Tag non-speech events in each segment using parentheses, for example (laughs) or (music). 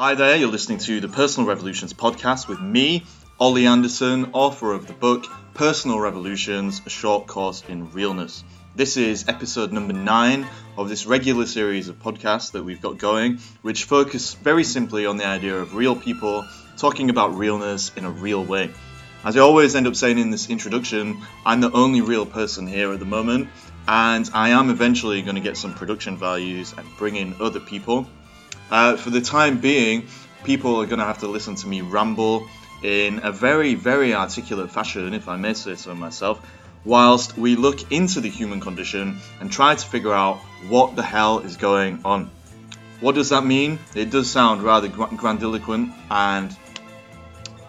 Hi there, you're listening to the Personal Revolutions podcast with me, Oli Anderson, author of the book Personal Revolutions A Short Course in Realness. This is episode number nine of this regular series of podcasts that we've got going, which focus very simply on the idea of real people talking about realness in a real way. As I always end up saying in this introduction, I'm the only real person here at the moment, and I am eventually going to get some production values and bring in other people. Uh, for the time being, people are going to have to listen to me ramble in a very, very articulate fashion, if I may say so myself, whilst we look into the human condition and try to figure out what the hell is going on. What does that mean? It does sound rather grandiloquent and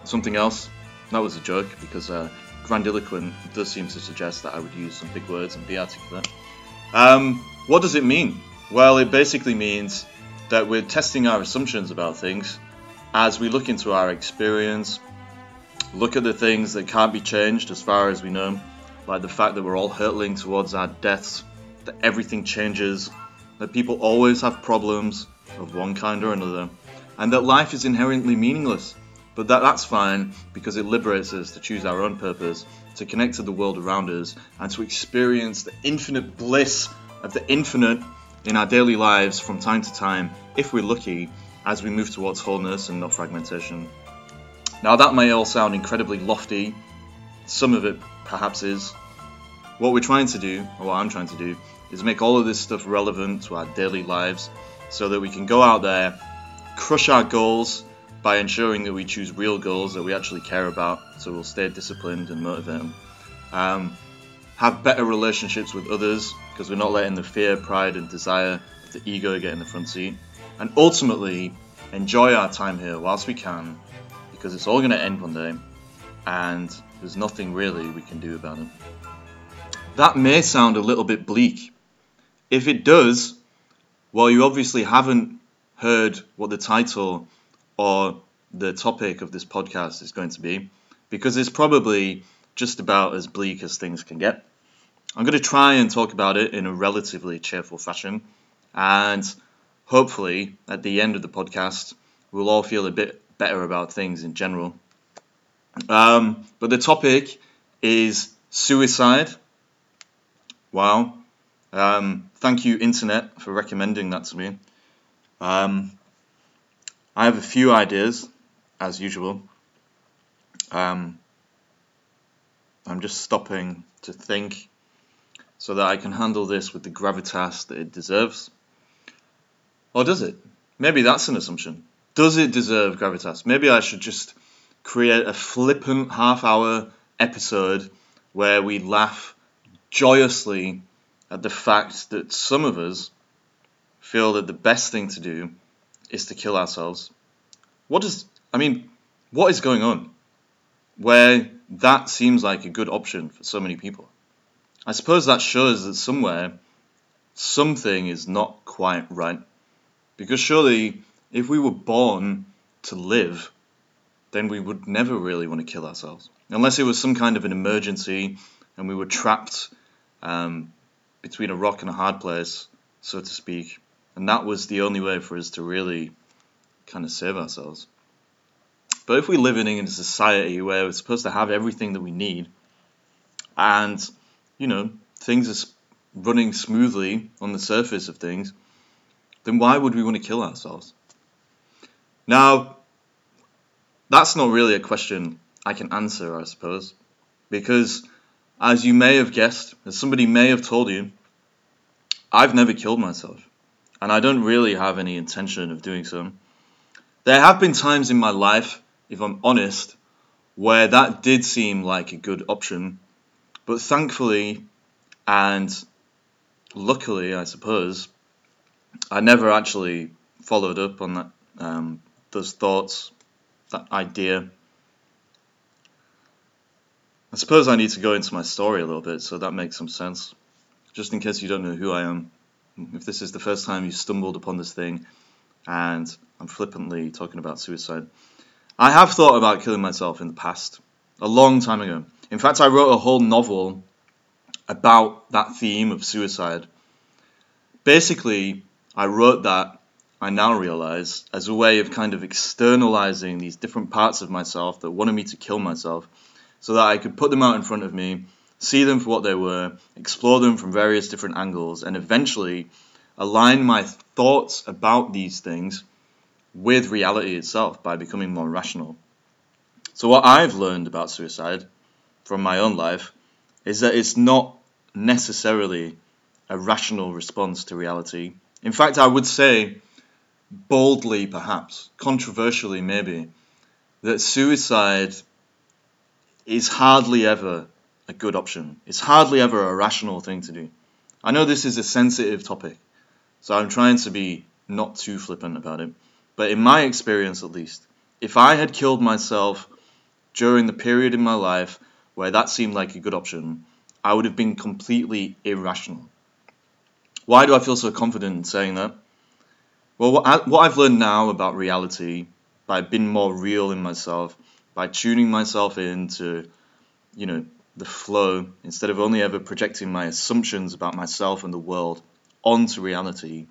something else. That was a joke because uh, grandiloquent does seem to suggest that I would use some big words and be articulate. Um, what does it mean? Well, it basically means that we're testing our assumptions about things as we look into our experience, look at the things that can't be changed as far as we know, like the fact that we're all hurtling towards our deaths, that everything changes, that people always have problems of one kind or another, and that life is inherently meaningless. But that, that's fine because it liberates us to choose our own purpose, to connect to the world around us, and to experience the infinite bliss of the infinite in our daily lives from time to time, if we're lucky, as we move towards wholeness and not fragmentation. Now, that may all sound incredibly lofty, some of it perhaps is. What we're trying to do, or what I'm trying to do, is make all of this stuff relevant to our daily lives so that we can go out there, crush our goals by ensuring that we choose real goals that we actually care about so we'll stay disciplined and motivated. Um, have better relationships with others because we're not letting the fear, pride, and desire of the ego get in the front seat. And ultimately, enjoy our time here whilst we can because it's all going to end one day and there's nothing really we can do about it. That may sound a little bit bleak. If it does, well, you obviously haven't heard what the title or the topic of this podcast is going to be because it's probably just about as bleak as things can get. I'm going to try and talk about it in a relatively cheerful fashion, and hopefully, at the end of the podcast, we'll all feel a bit better about things in general. Um, but the topic is suicide. Wow. Um, thank you, Internet, for recommending that to me. Um, I have a few ideas, as usual. Um, I'm just stopping to think so that I can handle this with the gravitas that it deserves? Or does it? Maybe that's an assumption. Does it deserve gravitas? Maybe I should just create a flippant half hour episode where we laugh joyously at the fact that some of us feel that the best thing to do is to kill ourselves. What does, I mean, what is going on where that seems like a good option for so many people? I suppose that shows that somewhere something is not quite right. Because surely, if we were born to live, then we would never really want to kill ourselves. Unless it was some kind of an emergency and we were trapped um, between a rock and a hard place, so to speak. And that was the only way for us to really kind of save ourselves. But if we're living in a society where we're supposed to have everything that we need, and you know, things are running smoothly on the surface of things, then why would we want to kill ourselves? Now, that's not really a question I can answer, I suppose, because as you may have guessed, as somebody may have told you, I've never killed myself, and I don't really have any intention of doing so. There have been times in my life, if I'm honest, where that did seem like a good option but thankfully and luckily, I suppose, I never actually followed up on that um, those thoughts, that idea. I suppose I need to go into my story a little bit so that makes some sense. Just in case you don't know who I am, if this is the first time you stumbled upon this thing and I'm flippantly talking about suicide, I have thought about killing myself in the past, a long time ago. In fact, I wrote a whole novel about that theme of suicide. Basically, I wrote that I now realize, as a way of kind of externalizing these different parts of myself that wanted me to kill myself, so that I could put them out in front of me, see them for what they were, explore them from various different angles, and eventually align my thoughts about these things with reality itself by becoming more rational. So, what I've learned about suicide from my own life is that it's not necessarily a rational response to reality. In fact, I would say, boldly perhaps, controversially maybe, that suicide is hardly ever a good option. It's hardly ever a rational thing to do. I know this is a sensitive topic, so I'm trying to be not too flippant about it. But in my experience, at least, if I had killed myself during the period in my life where that seemed like a good option, I would have been completely irrational. Why do I feel so confident in saying that? Well, what, I, what I've learned now about reality by being more real in myself, by tuning myself into, you know, the flow instead of only ever projecting my assumptions about myself and the world onto reality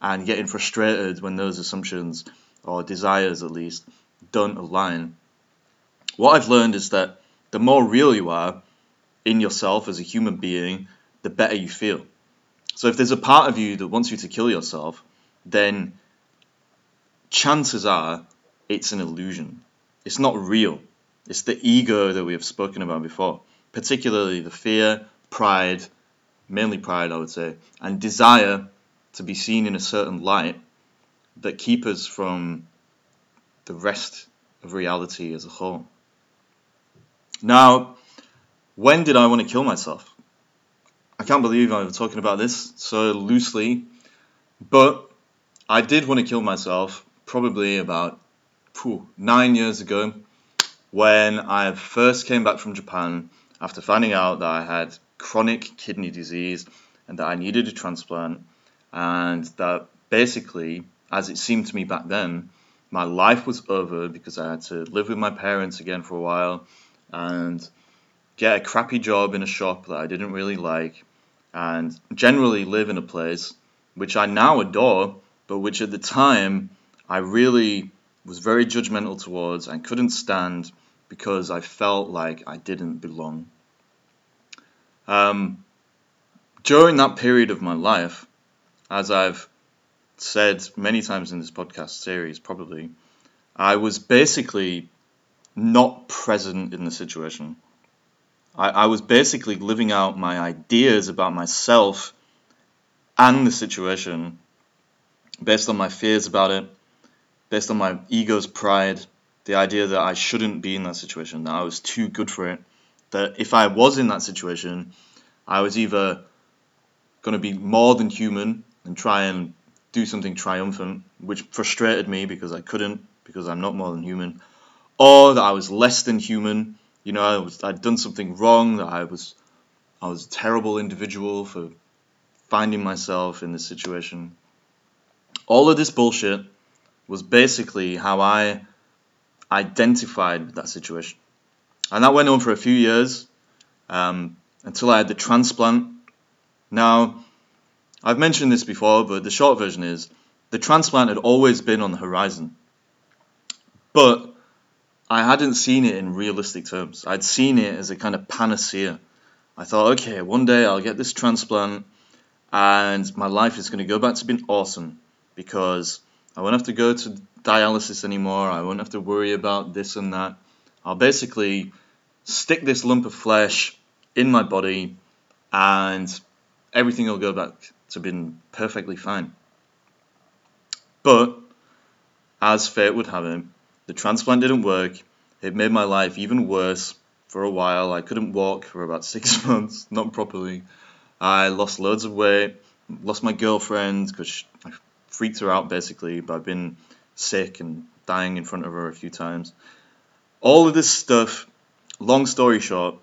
and getting frustrated when those assumptions or desires at least don't align. What I've learned is that the more real you are in yourself as a human being, the better you feel. So if there's a part of you that wants you to kill yourself, then chances are it's an illusion. It's not real. It's the ego that we have spoken about before, particularly the fear, pride, mainly pride, I would say, and desire to be seen in a certain light that keep us from the rest of reality as a whole. Now, when did I want to kill myself? I can't believe I'm talking about this so loosely, but I did want to kill myself probably about whew, nine years ago when I first came back from Japan after finding out that I had chronic kidney disease and that I needed a transplant, and that basically, as it seemed to me back then, my life was over because I had to live with my parents again for a while and get a crappy job in a shop that I didn't really like and generally live in a place which I now adore, but which at the time I really was very judgmental towards and couldn't stand because I felt like I didn't belong. Um, during that period of my life, as I've said many times in this podcast series, probably, I was basically not present in the situation. I, I was basically living out my ideas about myself and the situation based on my fears about it, based on my ego's pride, the idea that I shouldn't be in that situation, that I was too good for it, that if I was in that situation, I was either going to be more than human and try and do something triumphant, which frustrated me because I couldn't, because I'm not more than human, or that I was less than human you know, I was, I'd done something wrong, that I was, I was a terrible individual for finding myself in this situation. All of this bullshit was basically how I identified with that situation. And that went on for a few years um, until I had the transplant. Now, I've mentioned this before, but the short version is the transplant had always been on the horizon. But I hadn't seen it in realistic terms. I'd seen it as a kind of panacea. I thought, okay, one day I'll get this transplant and my life is going to go back to being awesome because I won't have to go to dialysis anymore. I won't have to worry about this and that. I'll basically stick this lump of flesh in my body and everything will go back to being perfectly fine. But, as fate would have it, the transplant didn't work. It made my life even worse for a while. I couldn't walk for about (laughs) six months, not properly. I lost loads of weight, lost my girlfriend because I freaked her out basically by being sick and dying in front of her a few times. All of this stuff, long story short,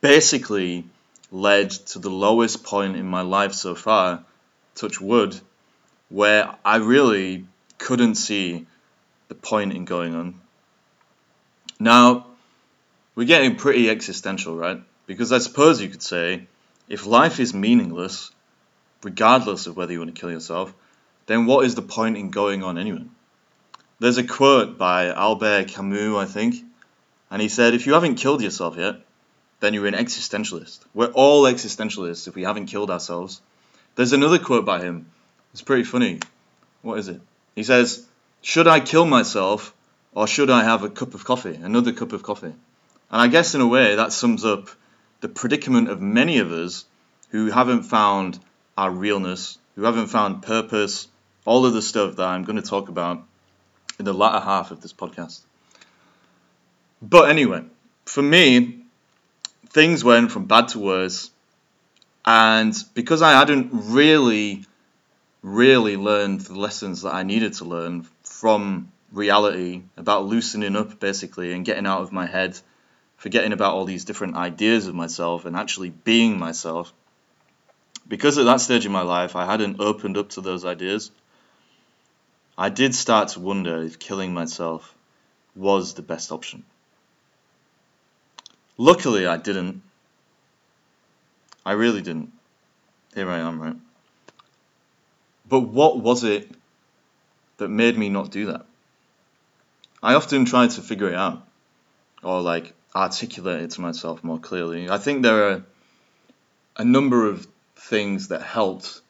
basically led to the lowest point in my life so far, touch wood, where I really couldn't see the point in going on. Now, we're getting pretty existential, right? Because I suppose you could say, if life is meaningless, regardless of whether you want to kill yourself, then what is the point in going on anyway? There's a quote by Albert Camus, I think, and he said, If you haven't killed yourself yet, then you're an existentialist. We're all existentialists if we haven't killed ourselves. There's another quote by him. It's pretty funny. What is it? He says, Should I kill myself or should I have a cup of coffee? Another cup of coffee. And I guess in a way that sums up the predicament of many of us who haven't found our realness, who haven't found purpose, all of the stuff that I'm going to talk about in the latter half of this podcast. But anyway, for me, things went from bad to worse. And because I hadn't really, really learned the lessons that I needed to learn from reality about loosening up basically and getting out of my head, forgetting about all these different ideas of myself and actually being myself. Because at that stage in my life I hadn't opened up to those ideas, I did start to wonder if killing myself was the best option. Luckily, I didn't. I really didn't. Here I am, right? But what was it that made me not do that? I often try to figure it out or like articulate it to myself more clearly. I think there are a number of things that helped,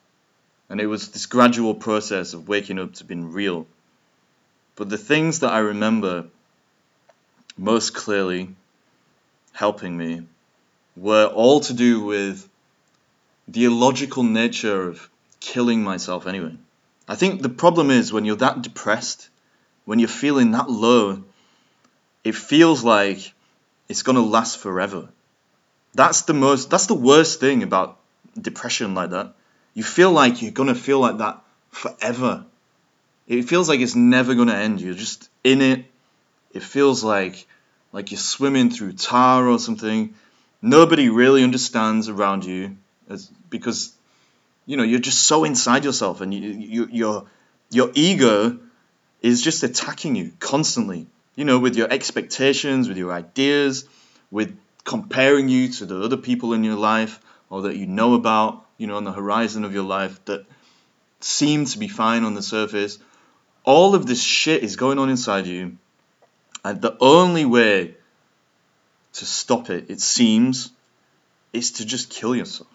and it was this gradual process of waking up to being real. But the things that I remember most clearly helping me were all to do with the illogical nature of killing myself anyway. I think the problem is when you're that depressed when you're feeling that low, it feels like it's going to last forever. That's the most that's the worst thing about depression like that. You feel like you're going to feel like that forever. It feels like it's never going to end. You're just in it. It feels like like you're swimming through tar or something. Nobody really understands around you because you know you're just so inside yourself and you, you, your your ego is just attacking you constantly. You know, with your expectations, with your ideas, with comparing you to the other people in your life or that you know about, you know, on the horizon of your life that seem to be fine on the surface. All of this shit is going on inside you. And the only way to stop it, it seems, is to just kill yourself.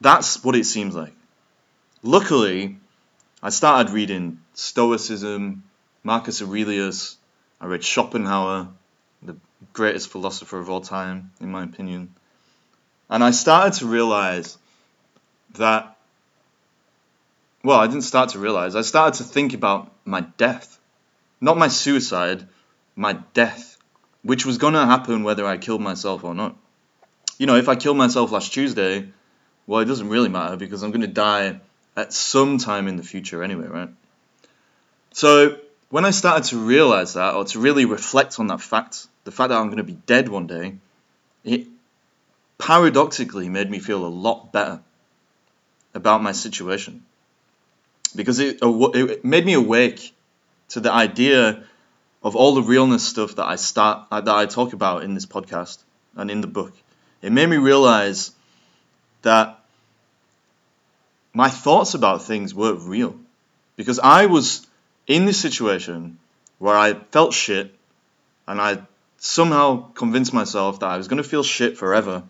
That's what it seems like. Luckily, I started reading Stoicism, Marcus Aurelius. I read Schopenhauer, the greatest philosopher of all time, in my opinion. And I started to realize that, well, I didn't start to realize, I started to think about my death. Not my suicide, my death, which was going to happen whether I killed myself or not. You know, if I killed myself last Tuesday, well, it doesn't really matter because I'm going to die at some time in the future anyway, right? So when I started to realize that, or to really reflect on that fact, the fact that I'm going to be dead one day, it paradoxically made me feel a lot better about my situation. Because it, it made me awake to the idea of all the realness stuff that I start that I talk about in this podcast and in the book. It made me realize that my thoughts about things weren't real. Because I was in this situation where I felt shit and I somehow convinced myself that I was going to feel shit forever.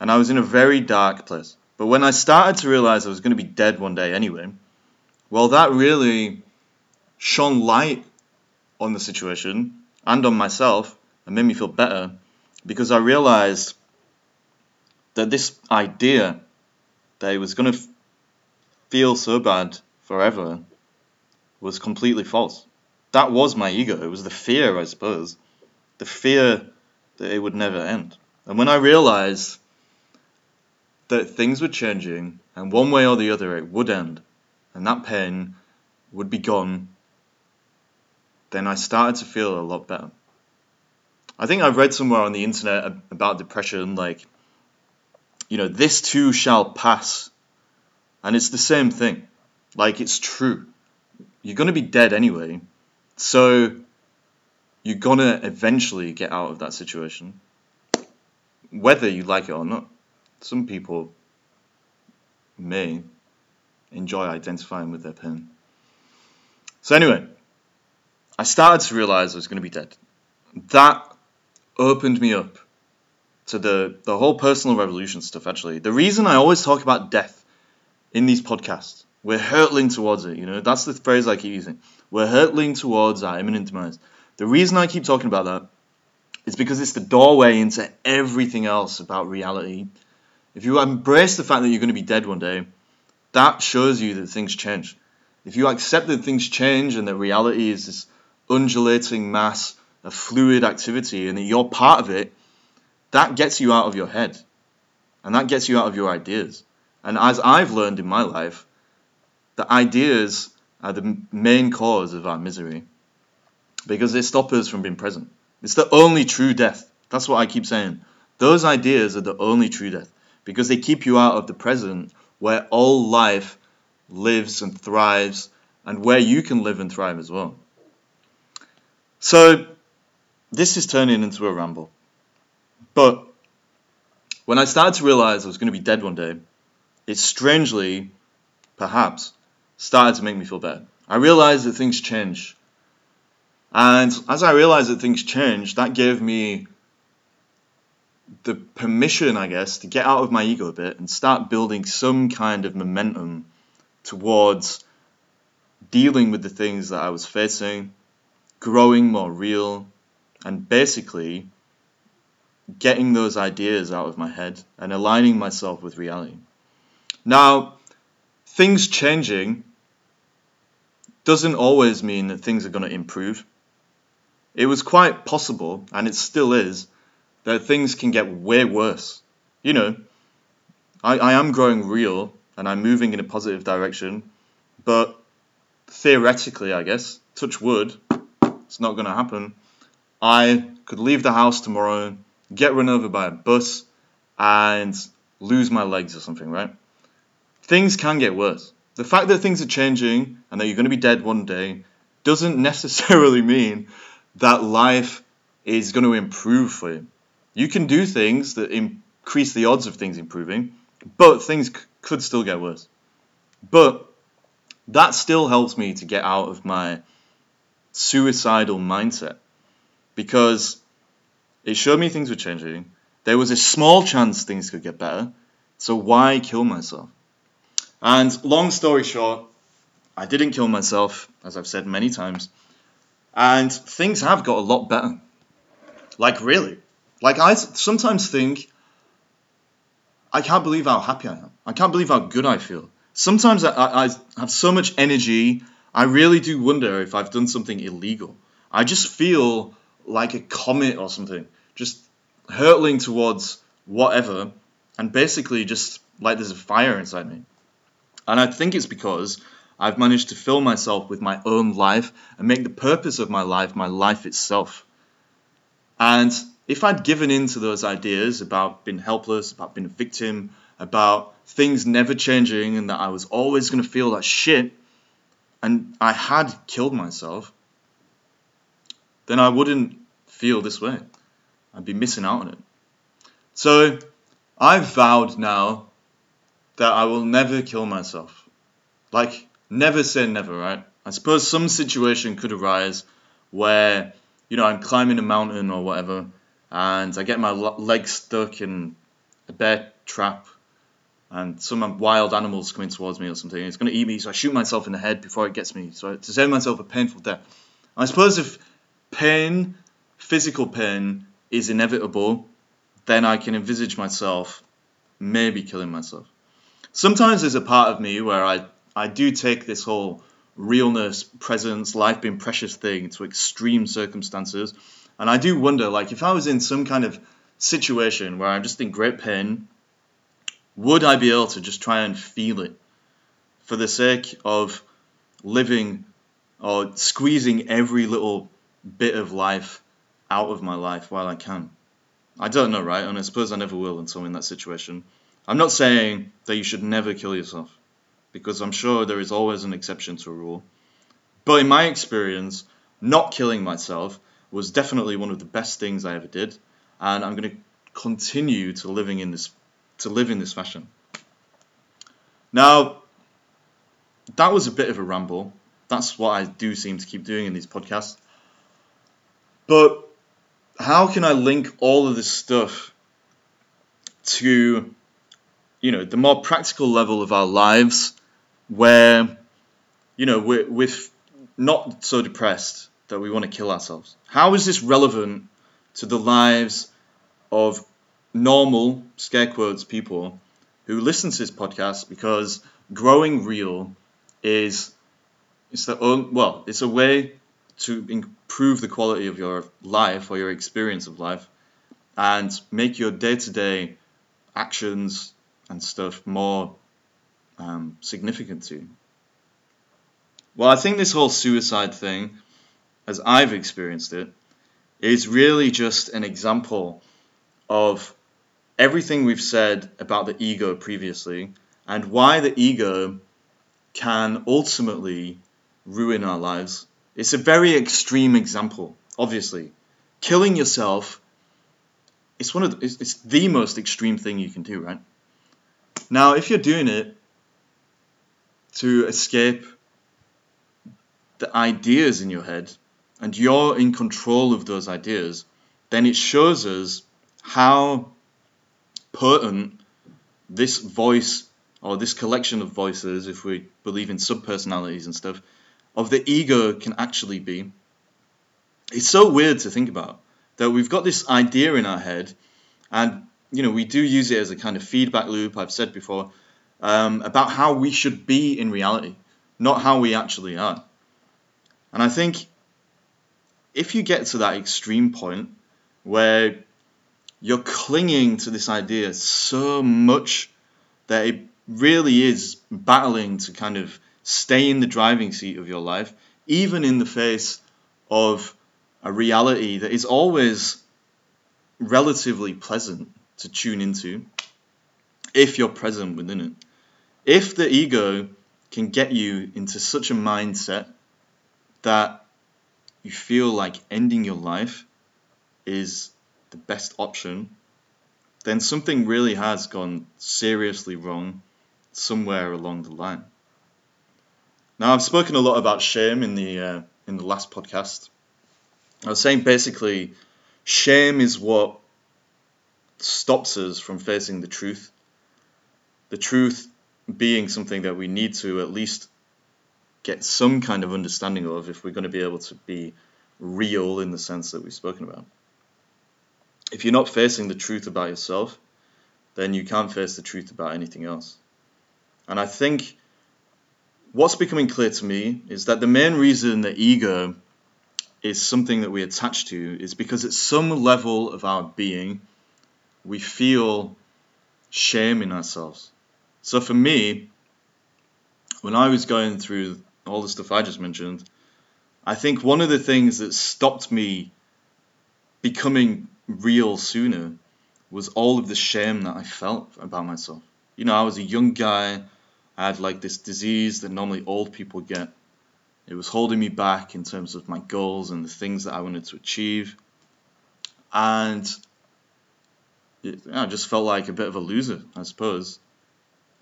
And I was in a very dark place. But when I started to realize I was going to be dead one day anyway, well, that really shone light on the situation and on myself and made me feel better because I realized that this idea he was going to f- feel so bad forever was completely false. That was my ego. It was the fear, I suppose. The fear that it would never end. And when I realized that things were changing and one way or the other it would end and that pain would be gone, then I started to feel a lot better. I think I've read somewhere on the internet about depression, like you know, this too shall pass. And it's the same thing. Like, it's true. You're going to be dead anyway. So, you're going to eventually get out of that situation, whether you like it or not. Some people may, enjoy identifying with their pain. So, anyway, I started to realize I was going to be dead. That opened me up to the, the whole personal revolution stuff, actually. The reason I always talk about death in these podcasts, we're hurtling towards it, you know, that's the phrase I keep using. We're hurtling towards our imminent demise. The reason I keep talking about that is because it's the doorway into everything else about reality. If you embrace the fact that you're going to be dead one day, that shows you that things change. If you accept that things change and that reality is this undulating mass of fluid activity and that you're part of it, that gets you out of your head and that gets you out of your ideas. And as I've learned in my life, the ideas are the main cause of our misery because they stop us from being present. It's the only true death. That's what I keep saying. Those ideas are the only true death because they keep you out of the present where all life lives and thrives and where you can live and thrive as well. So, this is turning into a ramble. But when I started to realize I was going to be dead one day, it strangely, perhaps, started to make me feel better. I realized that things change. And as I realized that things change, that gave me the permission, I guess, to get out of my ego a bit and start building some kind of momentum towards dealing with the things that I was facing, growing more real, and basically getting those ideas out of my head and aligning myself with reality. Now, things changing doesn't always mean that things are going to improve. It was quite possible, and it still is, that things can get way worse. You know, I, I am growing real and I'm moving in a positive direction, but theoretically, I guess, touch wood, it's not going to happen. I could leave the house tomorrow, get run over by a bus, and lose my legs or something, right? Things can get worse. The fact that things are changing and that you're going to be dead one day doesn't (laughs) necessarily mean that life is going to improve for you. You can do things that increase the odds of things improving, but things c- could still get worse. But that still helps me to get out of my suicidal mindset because it showed me things were changing. There was a small chance things could get better, so why kill myself? And long story short, I didn't kill myself, as I've said many times, and things have got a lot better. Like, really. Like I sometimes think, I can't believe how happy I am. I can't believe how good I feel. Sometimes I, I have so much energy. I really do wonder if I've done something illegal. I just feel like a comet or something, just hurtling towards whatever, and basically just like there's a fire inside me. And I think it's because I've managed to fill myself with my own life and make the purpose of my life my life itself. And if I'd given in to those ideas about being helpless, about being a victim, about things never changing, and that I was always going to feel that shit, and I had killed myself, then I wouldn't feel this way. I'd be missing out on it. So I've vowed now that I will never kill myself. Like, never say never, right? I suppose some situation could arise where, you know, I'm climbing a mountain or whatever, and I get my leg stuck in a bear trap, and some wild animals coming towards me or something. It's going to eat me, so I shoot myself in the head before it gets me, so to save myself a painful death. I suppose if pain, physical pain, is inevitable, then I can envisage myself maybe killing myself. Sometimes there's a part of me where I, I do take this whole realness, presence, life being precious thing to extreme circumstances and I do wonder, like, if I was in some kind of situation where I'm just in great pain, would I be able to just try and feel it for the sake of living or squeezing every little bit of life out of my life while I can? I don't know, right? And I suppose I never will until I'm in that situation. I'm not saying that you should never kill yourself, because I'm sure there is always an exception to a rule. But in my experience, not killing myself was definitely one of the best things I ever did, and I'm going to continue to living in this to live in this fashion. Now, that was a bit of a ramble. That's what I do seem to keep doing in these podcasts. But how can I link all of this stuff to, you know, the more practical level of our lives where, you know, we're, we're not so depressed that we want to kill ourselves? How is this relevant to the lives of normal, scare quotes, people who listen to this podcast because growing real is it's the own, well, it's a way to improve the quality of your life or your experience of life and make your day-to-day actions and stuff more um, significant to you. Well, I think this whole suicide thing, as I've experienced it, is really just an example of everything we've said about the ego previously and why the ego can ultimately ruin our lives. It's a very extreme example, obviously. Killing yourself it's one of the, it's, it's the most extreme thing you can do, right? Now, if you're doing it to escape the ideas in your head and you're in control of those ideas, then it shows us how potent this voice or this collection of voices, if we believe in subpersonalities and stuff, of the ego can actually be. It's so weird to think about that we've got this idea in our head, and you know we do use it as a kind of feedback loop. I've said before um, about how we should be in reality, not how we actually are. And I think if you get to that extreme point where you're clinging to this idea so much that it really is battling to kind of stay in the driving seat of your life, even in the face of a reality that is always relatively pleasant to tune into if you're present within it. If the ego can get you into such a mindset that you feel like ending your life is the best option, then something really has gone seriously wrong somewhere along the line. Now, I've spoken a lot about shame in the uh, in the last podcast. I was saying basically, shame is what stops us from facing the truth. The truth being something that we need to at least get some kind of understanding of if we're going to be able to be real in the sense that we've spoken about if you're not facing the truth about yourself, then you can't face the truth about anything else. And I think what's becoming clear to me is that the main reason that ego is something that we attach to is because at some level of our being, we feel shame in ourselves. So for me, when I was going through all the stuff I just mentioned, I think one of the things that stopped me becoming real sooner was all of the shame that I felt about myself. You know, I was a young guy. I had like this disease that normally old people get. It was holding me back in terms of my goals and the things that I wanted to achieve. And it, I just felt like a bit of a loser, I suppose.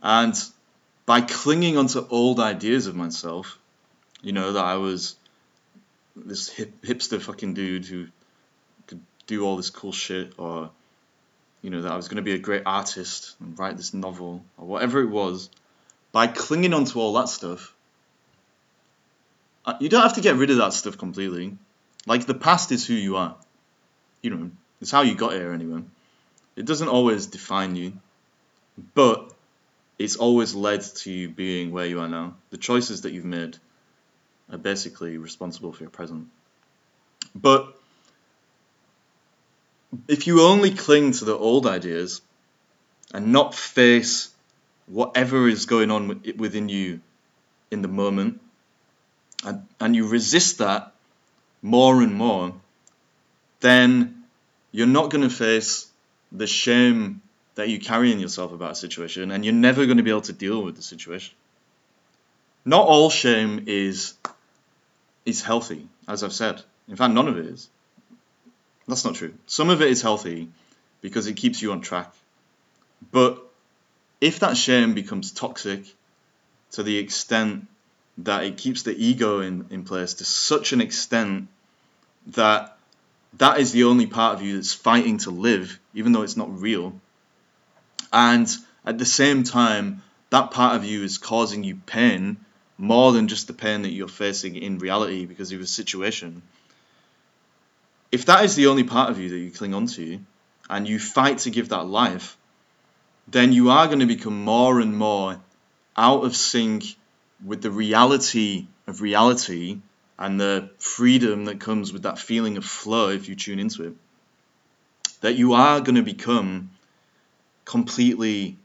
And by clinging onto old ideas of myself, you know, that I was this hip, hipster fucking dude who could do all this cool shit or you know that I was going to be a great artist and write this novel or whatever it was by clinging onto all that stuff uh, you don't have to get rid of that stuff completely. Like the past is who you are. You know it's how you got here anyway. It doesn't always define you but it's always led to you being where you are now. The choices that you've made are basically responsible for your present. But if you only cling to the old ideas and not face whatever is going on within you in the moment, and, and you resist that more and more, then you're not going to face the shame that you carry in yourself about a situation, and you're never going to be able to deal with the situation. Not all shame is is healthy, as I've said. In fact, none of it is. That's not true. Some of it is healthy because it keeps you on track. But if that shame becomes toxic to the extent that it keeps the ego in, in place to such an extent that that is the only part of you that's fighting to live, even though it's not real. And at the same time, that part of you is causing you pain more than just the pain that you're facing in reality because of a situation. If that is the only part of you that you cling on to and you fight to give that life, then you are going to become more and more out of sync with the reality of reality and the freedom that comes with that feeling of flow if you tune into it. That you are going to become completely,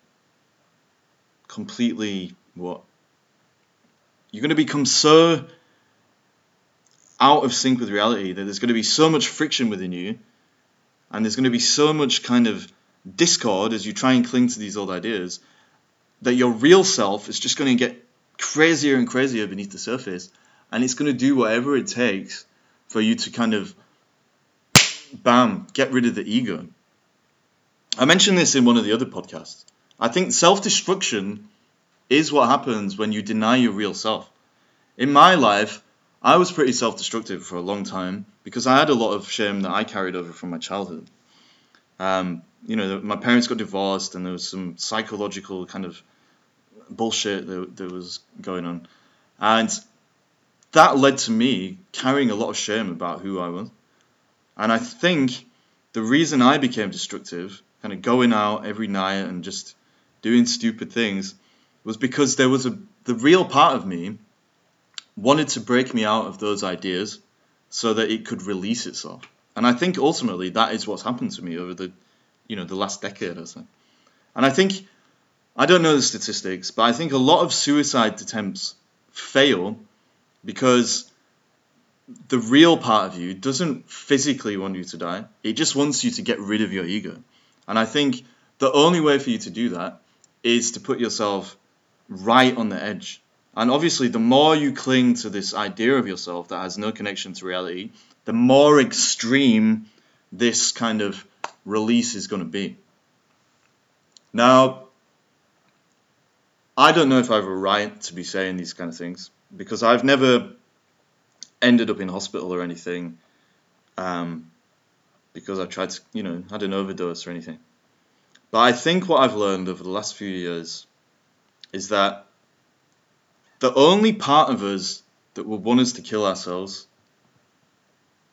completely what? You're going to become so out of sync with reality that there's going to be so much friction within you and there's going to be so much kind of discord as you try and cling to these old ideas that your real self is just going to get crazier and crazier beneath the surface and it's going to do whatever it takes for you to kind of bam get rid of the ego. I mentioned this in one of the other podcasts. I think self-destruction is what happens when you deny your real self. In my life i was pretty self-destructive for a long time because i had a lot of shame that i carried over from my childhood um, you know my parents got divorced and there was some psychological kind of bullshit that, that was going on and that led to me carrying a lot of shame about who I was. And I think the reason I became destructive, kind of going out every night and just doing stupid things, was because there was a the real part of me wanted to break me out of those ideas so that it could release itself. And I think ultimately that is what's happened to me over the you know the last decade or so. And I think I don't know the statistics, but I think a lot of suicide attempts fail because the real part of you doesn't physically want you to die. It just wants you to get rid of your ego. And I think the only way for you to do that is to put yourself right on the edge. And obviously, the more you cling to this idea of yourself that has no connection to reality, the more extreme this kind of release is going to be. Now, I don't know if I have a right to be saying these kind of things because I've never ended up in hospital or anything um, because I tried to, you know, had an overdose or anything. But I think what I've learned over the last few years is that the only part of us that would want us to kill ourselves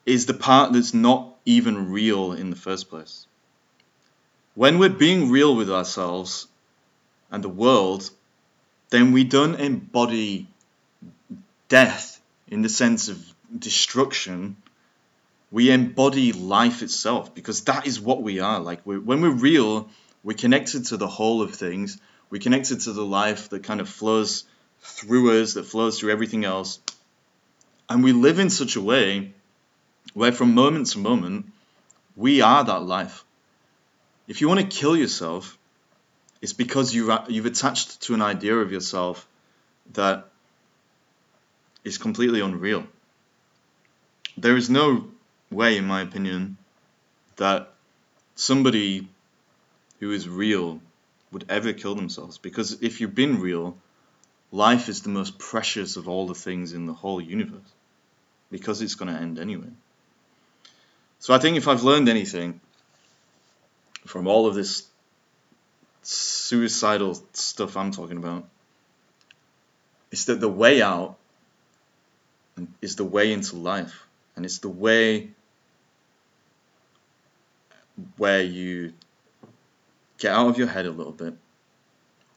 is the part that's not even real in the first place. When we're being real with ourselves and the world, then we don't embody death in the sense of destruction, we embody life itself because that is what we are. Like we're, when we're real, we're connected to the whole of things. We're connected to the life that kind of flows through us, that flows through everything else. And we live in such a way where from moment to moment, we are that life. If you want to kill yourself, it's because you, you've attached to an idea of yourself that is completely unreal. There is no way, in my opinion, that somebody who is real would ever kill themselves. Because if you've been real, life is the most precious of all the things in the whole universe. Because it's going to end anyway. So I think if I've learned anything from all of this suicidal stuff I'm talking about, it's that the way out is the way into life, and it's the way where you get out of your head a little bit,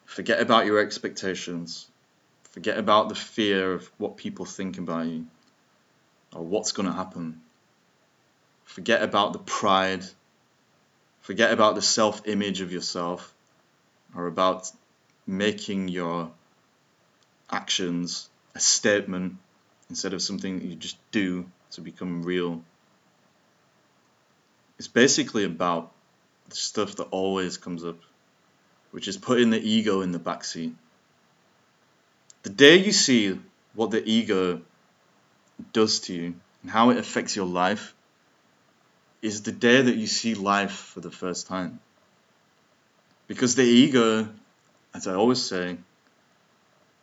forget about your expectations, forget about the fear of what people think about you or what's going to happen. Forget about the pride, forget about the self image of yourself, or about making your actions a statement instead of something that you just do to become real. It's basically about the stuff that always comes up, which is putting the ego in the backseat. The day you see what the ego does to you and how it affects your life is the day that you see life for the first time. Because the ego, as I always say,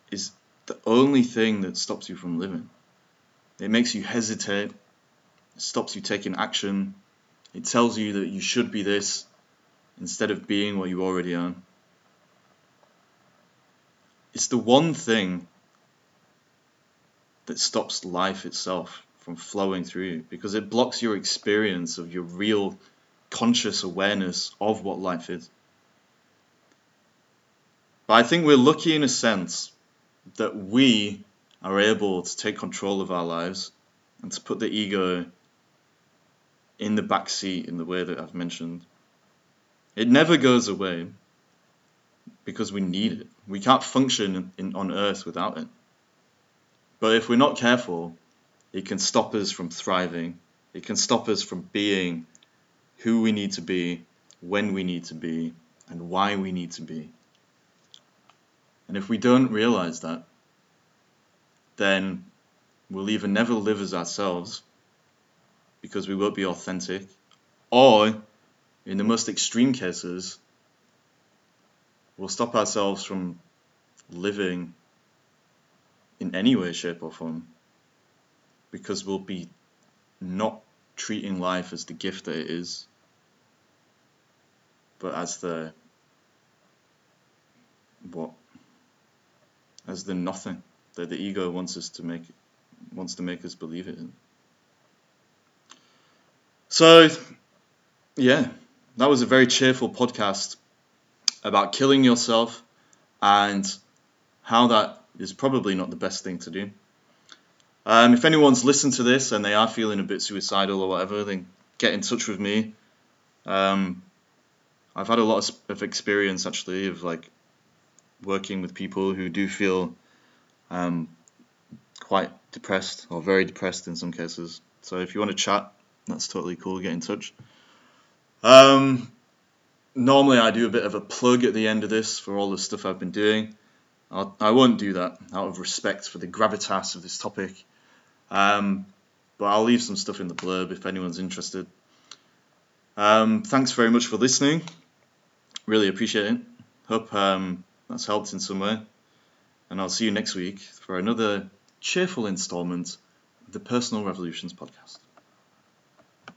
is the only thing that stops you from living. It makes you hesitate, it stops you taking action, it tells you that you should be this instead of being what you already are. It's the one thing that stops life itself from flowing through you because it blocks your experience of your real conscious awareness of what life is. But I think we're lucky in a sense that we are able to take control of our lives and to put the ego in the back seat in the way that I've mentioned. It never goes away because we need it. We can't function in, on earth without it. But if we're not careful, it can stop us from thriving. It can stop us from being who we need to be, when we need to be, and why we need to be. And if we don't realize that, then we'll either never live as ourselves because we won't be authentic, or in the most extreme cases, we'll stop ourselves from living in any way, shape, or form because we'll be not treating life as the gift that it is, but as the what as the nothing that the ego wants us to make wants to make us believe it in. So yeah, that was a very cheerful podcast about killing yourself and how that is probably not the best thing to do. Um, if anyone's listened to this and they are feeling a bit suicidal or whatever, then get in touch with me. Um, I've had a lot of, experience actually of like working with people who do feel um, quite depressed or very depressed in some cases. So if you want to chat, that's totally cool. Get in touch. Um, normally, I do a bit of a plug at the end of this for all the stuff I've been doing. I'll, I will not do that out of respect for the gravitas of this topic. Um, but I'll leave some stuff in the blurb if anyone's interested. Um, thanks very much for listening. Really appreciate it. Hope um, that's helped in some way. And I'll see you next week for another cheerful installment of the Personal Revolutions podcast.